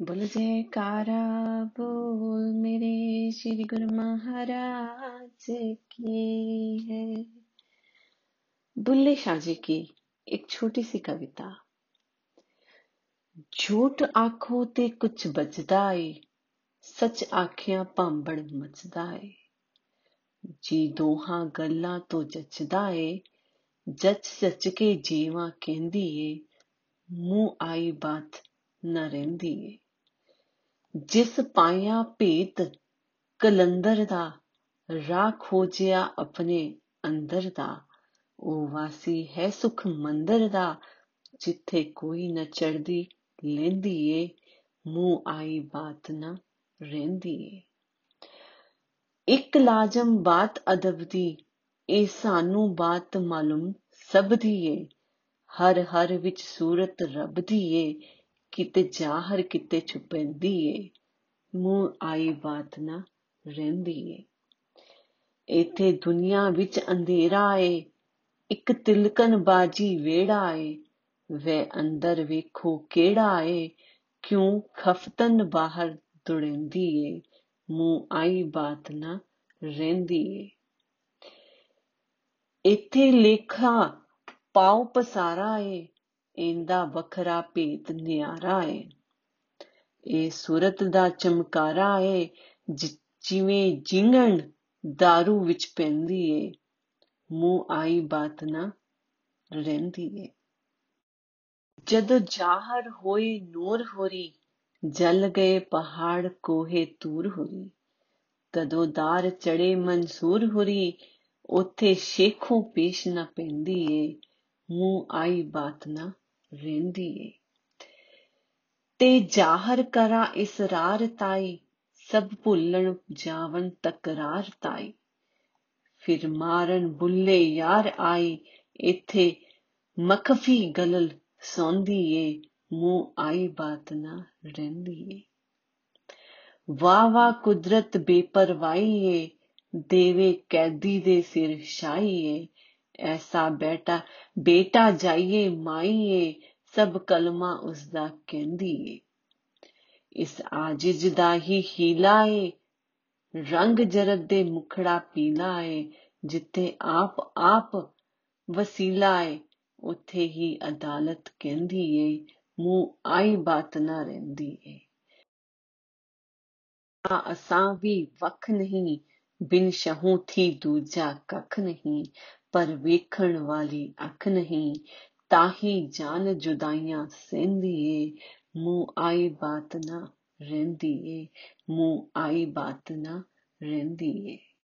बोल जयकारा बोल मेरे श्री गुरु महाराज की है बुल्ले शाह जी की एक छोटी सी कविता झूठ आखो ते कुछ बचदा ਏ ਸੱਚ ਆਖਿਆ ਭਾਂਬੜ ਮਚਦਾ ਏ ਜੀ ਦੋਹਾਂ ਗੱਲਾਂ ਤੋਂ ਜੱਚਦਾ ਏ ਜੱਚ ਜੱਚ ਕੇ ਜੀਵਾਂ ਕਹਿੰਦੀ ਏ ਮੂੰਹ ਆਈ ਬਾਤ ਨਾ ਰਹਿੰਦੀ ਏ ਜਿਸ ਪਾਇਆ ਭੇਤ ਕਲੰਦਰ ਦਾ, ਰਾਹ ਖੋਜਿਆ ਆਪਣੇ ਅੰਦਰ ਦਾ। ਉਹ ਵਾਸੀ ਹੈ ਸੁਖ ਮੰਦਰ ਦਾ, ਜਿੱਥੇ ਕੋਈ ਨਾ ਚੜਦੀ ਲੈਂਦੀ ਏ, ਮੂੰਹ ਆਈ ਬਾਤ ਨਾ ਰਹਿੰਦੀ ਏ। ਇੱਕ ਲਾਜ਼ਮ ਬਾਤ ਅਦਬ ਦੀ, ਇਹ ਸਾਨੂੰ ਬਾਤ ਮਾਲੂਮ ਸਭ ਦੀ ਏ। ਹਰ ਹਰ ਵਿੱਚ ਸੂਰਤ ਰੱਬ ਦੀ ਏ ਕਿਤੇ ਜ਼ਾਹਰ, ਕਿਤੇ ਛੁਪੈਂਦੀ ਏ ਮੂੰਹ ਆਈ ਬਾਤ ਨਾ ਰਹਿੰਦੀ ਏ ਇੱਥੇ ਦੁਨੀਆ ਵਿੱਚ ਅੰਧੇਰਾ ਏ, ਇੱਕ ਤਿਲਕਨ ਬਾਜੀ ਵੇੜਾ ਏ, ਵੇ ਅੰਦਰ ਵੇਖੋ ਕਿਹੜਾ ਏ, ਕਿਉਂ ਖਫਤਨ ਬਾਹਰ ਦੁੜਿੰਦੀ ਏ ਮੂੰਹ ਆਈ ਬਾਤ ਨਾ ਰਹਿੰਦੀ ਏ ਇੱਥੇ ਲੇਖਾ ਪਾਉ ਪਸਾਰਾ ਏ ਇਹਦਾ ਵੱਖਰਾ ਭੇਤ ਨਿਆਰਾ ਏ। ਇਹ ਸੂਰਤ ਦਾ ਚਮਕਾਰਾ ਏ ਜਿਵੇਂ ਜਿੰਗਣ दारू ਵਿੱਚ ਪੈਂਦੀ ਏ। ਮੂੰਹ ਆਈ ਬਾਤ ਨਾ ਰਹਿੰਦੀ ਏ। ਜਦੋਂ ਜ਼ਾਹਰ ਹੋਈ ਨੂਰ ਹੋਰੀ, ਜਲ ਗਏ ਪਹਾੜ ਕੋਹੇ ਤੂਰ ਹੋਰੀ। ਤਦੋਂ ਦਾਰ ਚੜੇ ਮਨਸੂਰ ਹੋਰੀ, ਉਥੇ ਸ਼ੇਖੋਂ ਪੇਸ਼ ਨਾ ਪੈਂਦੀ ਏ। ਮੂੰਹ ਆਈ ਬਾਤ ਨਾ ਰਹਿੰਦੀ ਏ। ਤੇ ਜ਼ਾਹਰ ਕਰਾ ਇਸਰਾਰ ਤਾਈ, ਸਭ ਭੁੱਲਣ ਜਾਵਨ ਤਕਰਾਰ ਤਾਈ। ਫਿਰ ਮਾਰਨ ਬੁੱਲੇ ਯਾਰ ਆਈ, ਇੱਥੇ ਮਖਫੀ ਗਲਲ ਸੌਂਦੀ ਏ, ਮੂੰਹ ਆਈ ਬਾਤ ਨਾ ਰਹਿੰਦੀ ਏ। ਵਾਹ ਵਾਹ ਕੁਦਰਤ ਬੇਪਰਵਾਹੀ ਏ, ਦੇਵੇ ਕੈਦੀ ਦੇ ਸਿਰ ਸ਼ਾਹੀ ਏ ਐਸਾ ਬੇਟਾ ਬੇਟਾ ਜਾਈਏ ਮਾਈ ਏ ਸਭ ਕਲਮਾ ਉਸਦਾ ਕਹਿੰਦੀ ਏ ਇਸ ਆਜਿਜ਼ ਦਾ ਹੀ ਹੀਲਾ ਏ ਰੰਗ ਜਰਦ ਦੇ ਮੁਖੜਾ ਪੀਲਾ ਏ ਜਿੱਥੇ ਆਪ ਆਪ ਵਸੀਲਾ ਏ ਉੱਥੇ ਹੀ ਅਦਾਲਤ ਕਹਿੰਦੀ ਏ ਮੂੰਹ ਆਈ ਬਾਤ ਨਾ ਰਹਿੰਦੀ ਏ ਆ ਅਸਾਂ ਵੀ ਵਖ ਨਹੀਂ ਬਿਨ ਸ਼ਹੂ ਥੀ ਦੂਜਾ ਕੱਖ ਨਹੀਂ ਪਰ ਵੇਖਣ ਵਾਲੀ ਅੱਖ ਨਹੀਂ ਤਾਹੀ ਜਾਨ ਜੁਦਾਈਆਂ ਸਹਿੰਦੀ ਏ ਮੂੰਹ ਆਈ ਬਾਤ ਨਾ ਰਹਿੰਦੀ ਏ ਮੂੰਹ ਆਈ ਬਾਤ ਨਾ ਰਹਿੰਦੀ ਏ